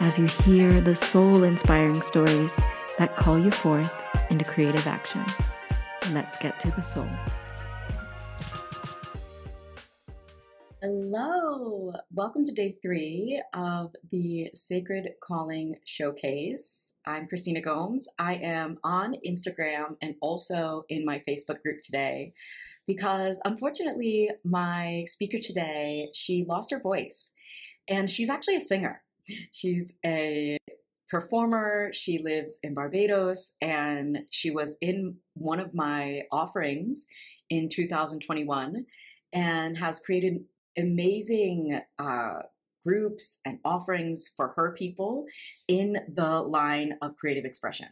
as you hear the soul inspiring stories that call you forth into creative action. Let's get to the soul. Hello, welcome to day three of the Sacred Calling Showcase. I'm Christina Gomes. I am on Instagram and also in my Facebook group today because unfortunately, my speaker today, she lost her voice and she's actually a singer. She's a performer. She lives in Barbados and she was in one of my offerings in 2021 and has created amazing uh, groups and offerings for her people in the line of creative expression.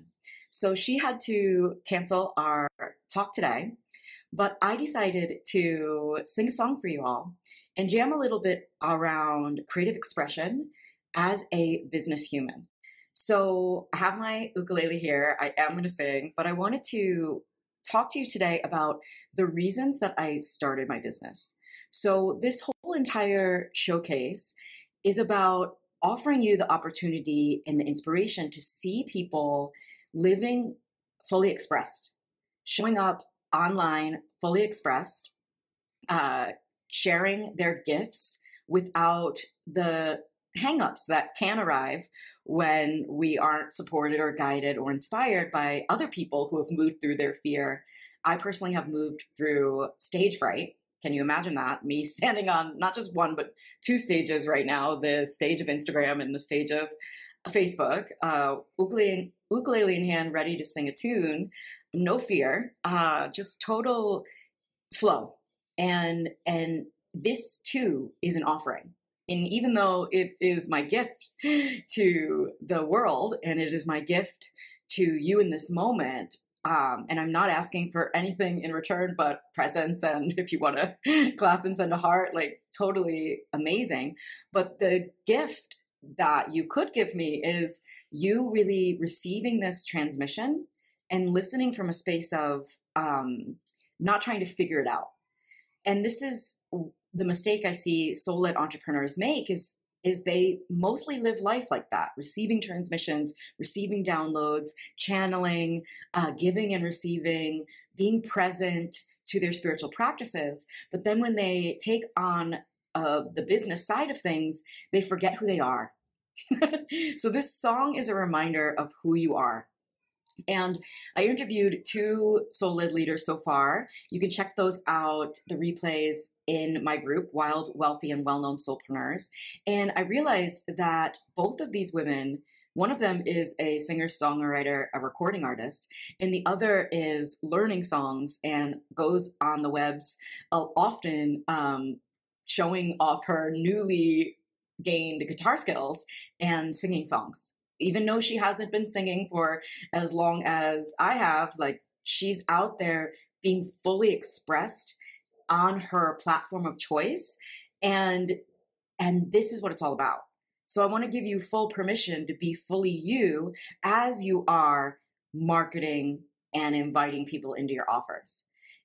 So she had to cancel our talk today, but I decided to sing a song for you all and jam a little bit around creative expression as a business human. So I have my ukulele here. I am going to sing, but I wanted to talk to you today about the reasons that I started my business. So this whole entire showcase is about offering you the opportunity and the inspiration to see people living fully expressed, showing up online fully expressed, uh, sharing their gifts without the hangups that can arrive when we aren't supported or guided or inspired by other people who have moved through their fear. I personally have moved through stage fright. Can you imagine that? Me standing on not just one, but two stages right now the stage of Instagram and the stage of Facebook, uh, ukulele, ukulele in hand, ready to sing a tune, no fear, uh, just total flow. And, and this too is an offering and even though it is my gift to the world and it is my gift to you in this moment, um, and I'm not asking for anything in return but presence and if you want to clap and send a heart, like totally amazing. But the gift that you could give me is you really receiving this transmission and listening from a space of um, not trying to figure it out. And this is the mistake I see soul led entrepreneurs make is is they mostly live life like that receiving transmissions receiving downloads channeling uh, giving and receiving being present to their spiritual practices. But then when they take on uh, the business side of things they forget who they are. So this song is a reminder of who you are and I interviewed two soul led leaders so far. You can check those out, the replays in my group, Wild, Wealthy, and Well Known Soulpreneurs. And I realized that both of these women, one of them is a singer songwriter, a recording artist, and the other is learning songs and goes on the webs uh, often um, showing off her newly gained guitar skills and singing songs even though she hasn't been singing for as long as I have, like she's out there being fully expressed on her platform of choice and and this is what it's all about. So I want to give you full permission to be fully you as you are marketing and inviting people into your offers.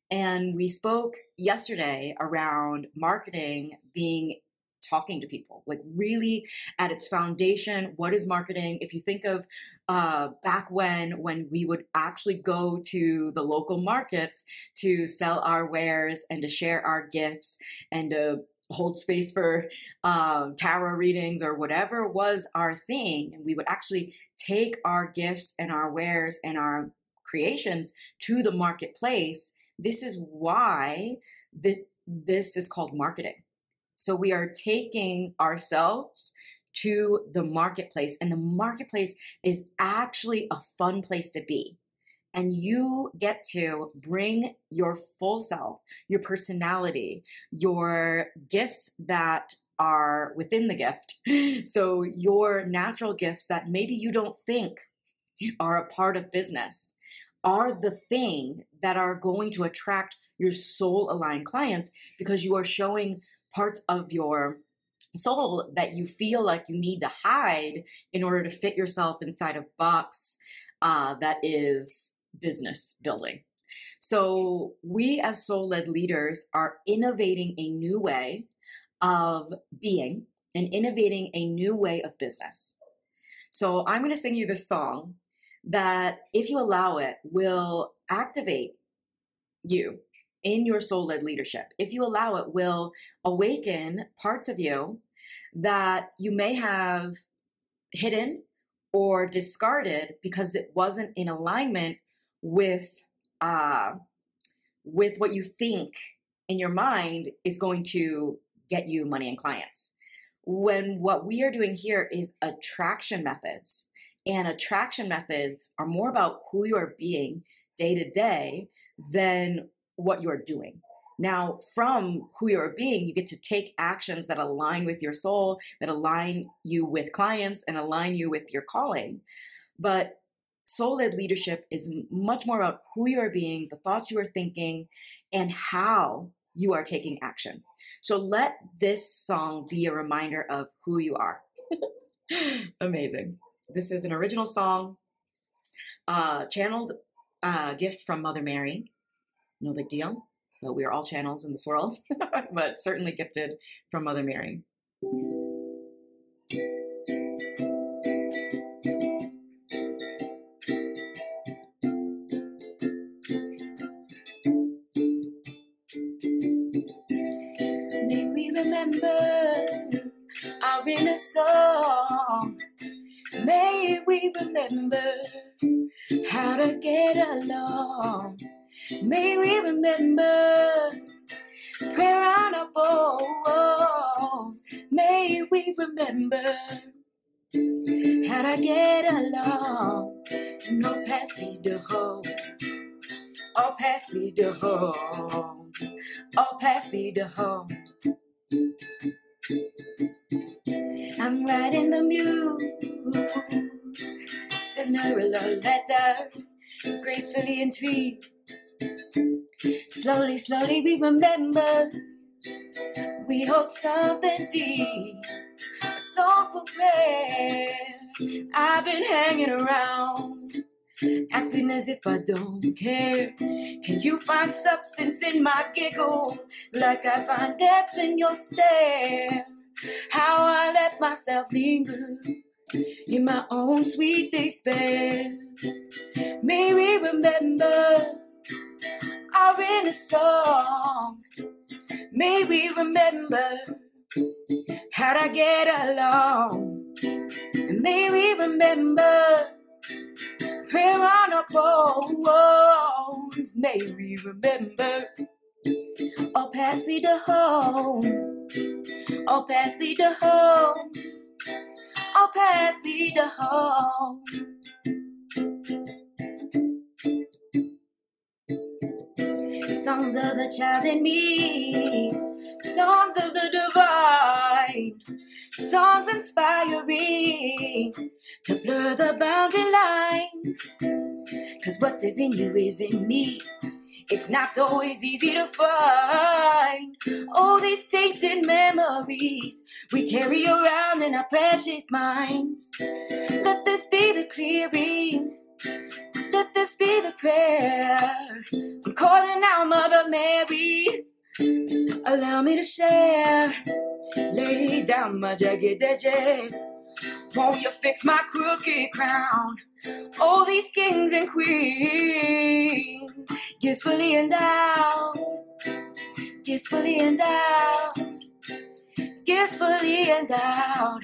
And we spoke yesterday around marketing being talking to people like really at its foundation what is marketing if you think of uh, back when when we would actually go to the local markets to sell our wares and to share our gifts and to hold space for um, tarot readings or whatever was our thing and we would actually take our gifts and our wares and our creations to the marketplace This is why this, this is called marketing. So we are taking ourselves to the marketplace, and the marketplace is actually a fun place to be. And you get to bring your full self, your personality, your gifts that are within the gift. So, your natural gifts that maybe you don't think are a part of business are the thing that are going to attract your soul aligned clients because you are showing parts of your soul that you feel like you need to hide in order to fit yourself inside a box uh, that is business building. So, we as soul led leaders are innovating a new way of being and innovating a new way of business. So, I'm going to sing you this song that, if you allow it, will activate you in your soul led leadership. If you allow it, will awaken parts of you that you may have hidden or discarded because it wasn't in alignment with uh, with what you think in your mind is going to get you money and clients. When what we are doing here is attraction methods, and attraction methods are more about who you are being day to day than what you're doing. Now, from who you're being, you get to take actions that align with your soul, that align you with clients, and align you with your calling. But soul led leadership is much more about who you are being, the thoughts you are thinking, and how you are taking action. So let this song be a reminder of who you are. Amazing. This is an original song, uh, channeled uh, gift from Mother Mary. No big deal but we are all channels in this world, but certainly gifted from Mother Mary. May we remember our inner song. May we remember how to get along. May we remember prayer on our bones. May we remember how to get along. No passy the home. Oh, passy the home. Oh, passy the home. I'm writing the muse. Love letter, gracefully intrigued. Slowly, slowly we remember we hold something deep, a song for prayer. I've been hanging around, acting as if I don't care. Can you find substance in my giggle, like I find depth in your stare? How I let myself linger in my own sweet despair. May we remember our inner song. May we remember how to get along. And may we remember prayer on our bones. May we remember all past lead to home. All past lead to home. All past lead to home. Songs of the child in me, songs of the divine, songs inspiring to blur the boundary lines. Cause what is in you is in me. It's not always easy to find all these tainted memories we carry around in our precious minds. Let this be the clearing this be the prayer. I'm calling out Mother Mary. Allow me to share. Lay down my jagged edges. Won't you fix my crooked crown? All these kings and queens, gifts fully endowed, gifts fully endowed, gifts fully endowed.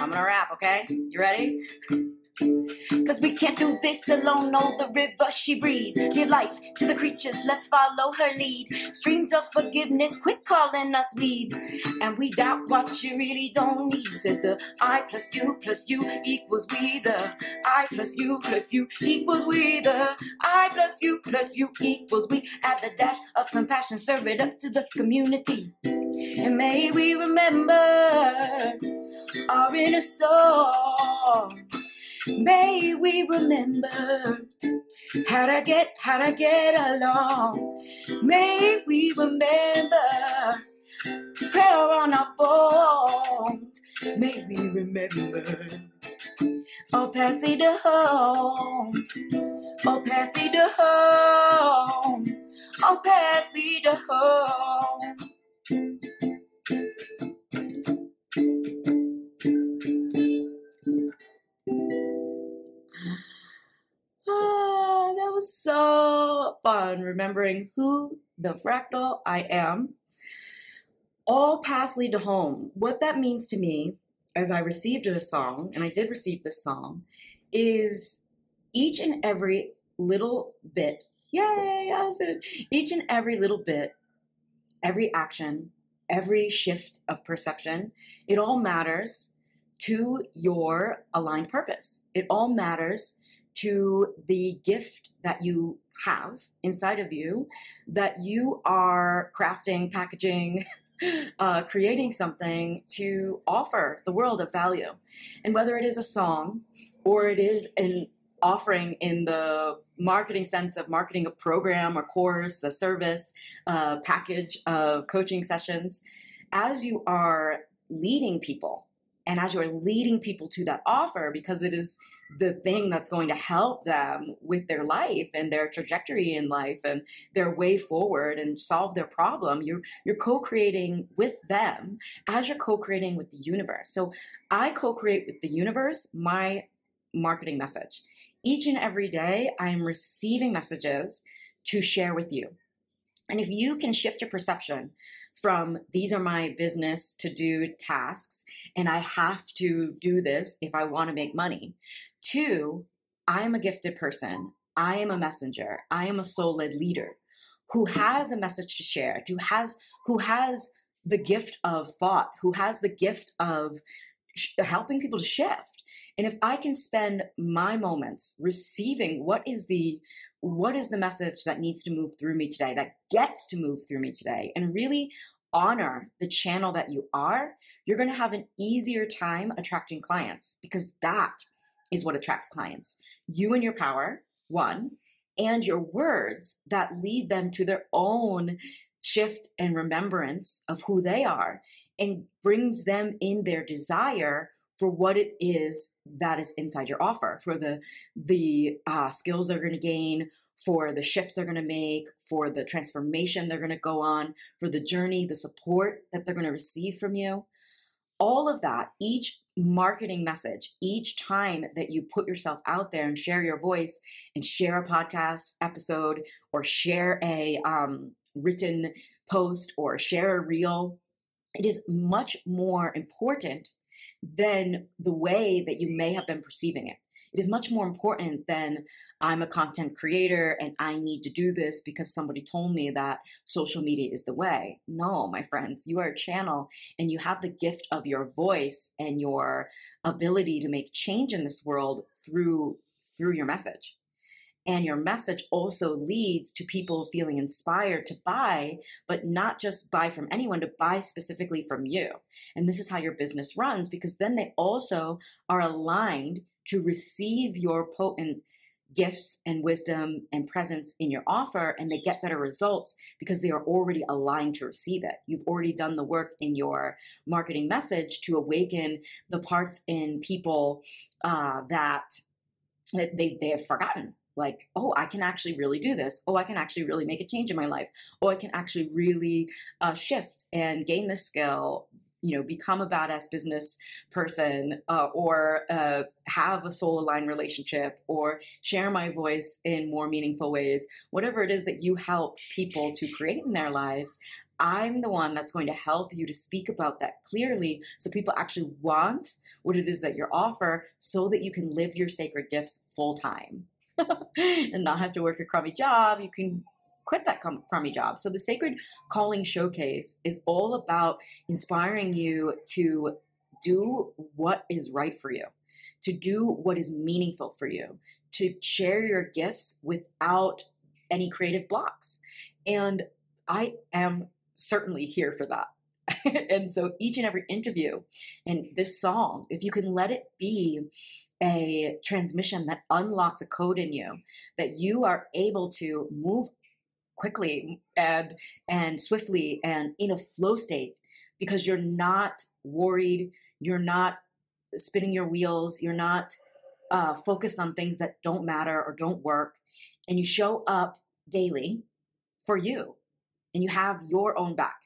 I'm gonna rap, okay? You ready? Cause we can't do this alone. No, the river she breathes. Give life to the creatures, let's follow her lead. Streams of forgiveness, quit calling us weeds. And we doubt what you really don't need. Said the I plus you plus you equals we. The I plus you plus you equals we. The I plus you plus you equals we. Add the dash of compassion, serve it up to the community. And may we remember our inner soul. May we remember how to get, how to get along. May we remember prayer on our bones. May we remember. Oh, pass it home. Oh, pass it home. Oh, pass it home. Was so fun remembering who the fractal I am. All paths lead to home. What that means to me as I received this song, and I did receive this song, is each and every little bit, yay, Allison, each and every little bit, every action, every shift of perception, it all matters to your aligned purpose. It all matters to the gift that you have inside of you that you are crafting, packaging, uh, creating something to offer the world of value. And whether it is a song or it is an offering in the marketing sense of marketing a program a course, a service, a package of coaching sessions, as you are leading people and as you are leading people to that offer because it is the thing that's going to help them with their life and their trajectory in life and their way forward and solve their problem you're you're co-creating with them as you're co-creating with the universe. So i co-create with the universe my marketing message. Each and every day i am receiving messages to share with you and if you can shift your perception from these are my business to do tasks and I have to do this if I want to make money, to I am a gifted person, I am a messenger, I am a soul led leader who has a message to share, who has who has the gift of thought, who has the gift of helping people to shift. And if I can spend my moments receiving what is the what is the message that needs to move through me today, that gets to move through me today, and really honor the channel that you are, you're going to have an easier time attracting clients because that is what attracts clients. You and your power, one, and your words that lead them to their own shift and remembrance of who they are and brings them in their desire for what it is that is inside your offer for the the uh, skills they're going to gain for the shifts they're going to make for the transformation they're going to go on for the journey the support that they're going to receive from you. All of that each marketing message each time that you put yourself out there and share your voice and share a podcast episode or share a um, written post or share a reel it is much more important than the way that you may have been perceiving it. It is much more important than I'm a content creator and I need to do this because somebody told me that social media is the way. No, my friends, you are a channel and you have the gift of your voice and your ability to make change in this world through through your message and your message also leads to people feeling inspired to buy, but not just buy from anyone, to buy specifically from you. And this is how your business runs because then they also are aligned to receive your potent gifts and wisdom and presence in your offer and they get better results because they are already aligned to receive it. You've already done the work in your marketing message to awaken the parts in people uh, that that they, they have forgotten like, oh, I can actually really do this. Oh, I can actually really make a change in my life. Oh, I can actually really uh, shift and gain this skill. You know, become a badass business person, uh, or uh, have a soul aligned relationship, or share my voice in more meaningful ways. Whatever it is that you help people to create in their lives, I'm the one that's going to help you to speak about that clearly so people actually want what it is that you offer so that you can live your sacred gifts full time and not have to work a crummy job. You can quit that crummy job. So the Sacred Calling Showcase is all about inspiring you to do what is right for you, to do what is meaningful for you, to share your gifts without any creative blocks. And I am certainly here for that. and so each and every interview and this song, if you can let it be a transmission that unlocks a code in you, that you are able to move quickly and and swiftly and in a flow state because you're not worried, you're not spinning your wheels, you're not uh, focused on things that don't matter or don't work, and you show up daily for you and you have your own back.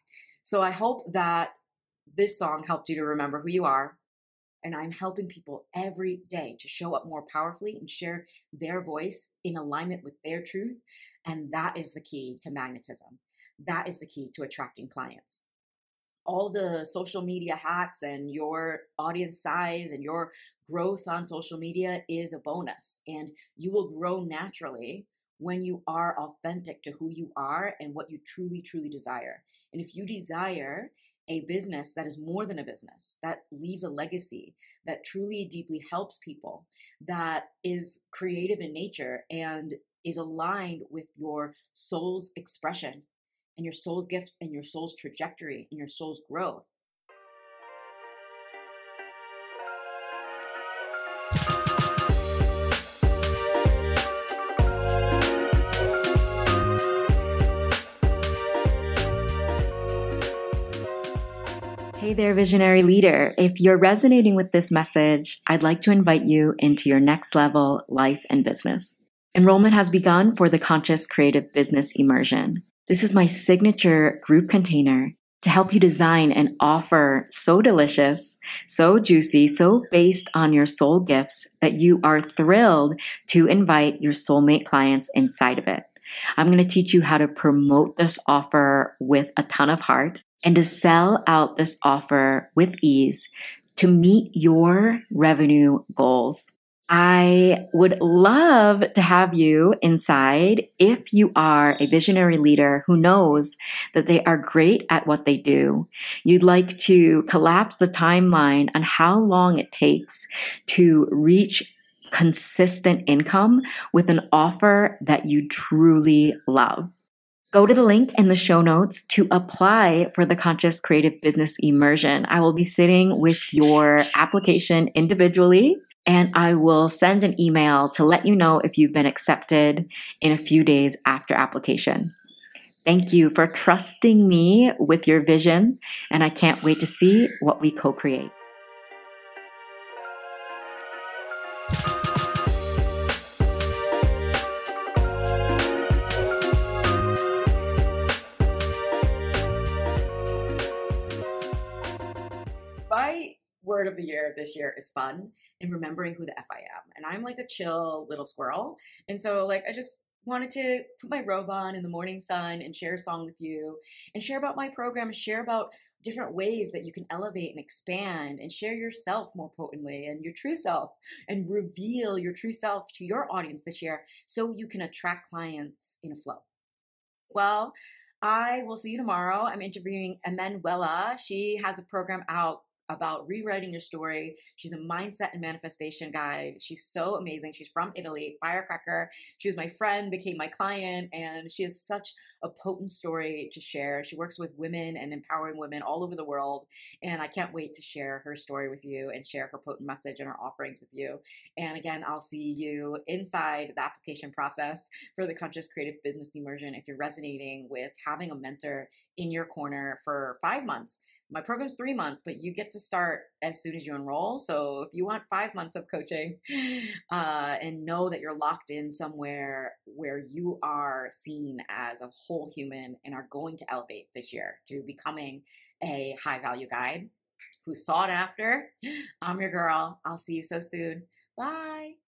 So I hope that this song helped you to remember who you are. And I'm helping people every day to show up more powerfully and share their voice in alignment with their truth. And that is the key to magnetism. That is the key to attracting clients. All the social media hacks and your audience size and your growth on social media is a bonus. And you will grow naturally when you are authentic to who you are and what you truly, truly desire. And if you desire a business that is more than a business, that leaves a legacy, that truly deeply helps people, that is creative in nature and is aligned with your soul's expression and your soul's gift and your soul's trajectory and your soul's growth, Hey there, visionary leader. If you're resonating with this message, I'd like to invite you into your next level life and business. Enrollment has begun for the Conscious Creative Business Immersion. This is my signature group container to help you design an offer so delicious, so juicy, so based on your soul gifts that you are thrilled to invite your soulmate clients inside of it. I'm going to teach you how to promote this offer with a ton of heart and to sell out this offer with ease to meet your revenue goals. I would love to have you inside if you are a visionary leader who knows that they are great at what they do. You'd like to collapse the timeline on how long it takes to reach consistent income with an offer that you truly love. Go to the link in the show notes to apply for the Conscious Creative Business Immersion. I will be sitting with your application individually and I will send an email to let you know if you've been accepted in a few days after application. Thank you for trusting me with your vision, and I can't wait to see what we co create. The year this year is fun and remembering who the F I am. And I'm like a chill little squirrel. And so, like, I just wanted to put my robe on in the morning sun and share a song with you and share about my program, share about different ways that you can elevate and expand and share yourself more potently and your true self and reveal your true self to your audience this year so you can attract clients in a flow. Well, I will see you tomorrow. I'm interviewing Emanuela. She has a program out about rewriting your story. She's a mindset and manifestation guide. She's so amazing. She's from Italy, firecracker. She was my friend, became my client, and she has such a potent story to share. She works with women and empowering women all over the world. And I can't wait to share her story with you and share her potent message and her offerings with you. And again, I'll see you inside the application process for the Conscious Creative Business Immersion if you're resonating with having a mentor in your corner for five months my program's three months, but you get to start as soon as you enroll. So if you want five months of coaching uh, and know that you're locked in somewhere where you are seen as a whole human and are going to elevate this year to becoming a high value guide who's sought after, I'm your girl. I'll see you so soon. Bye.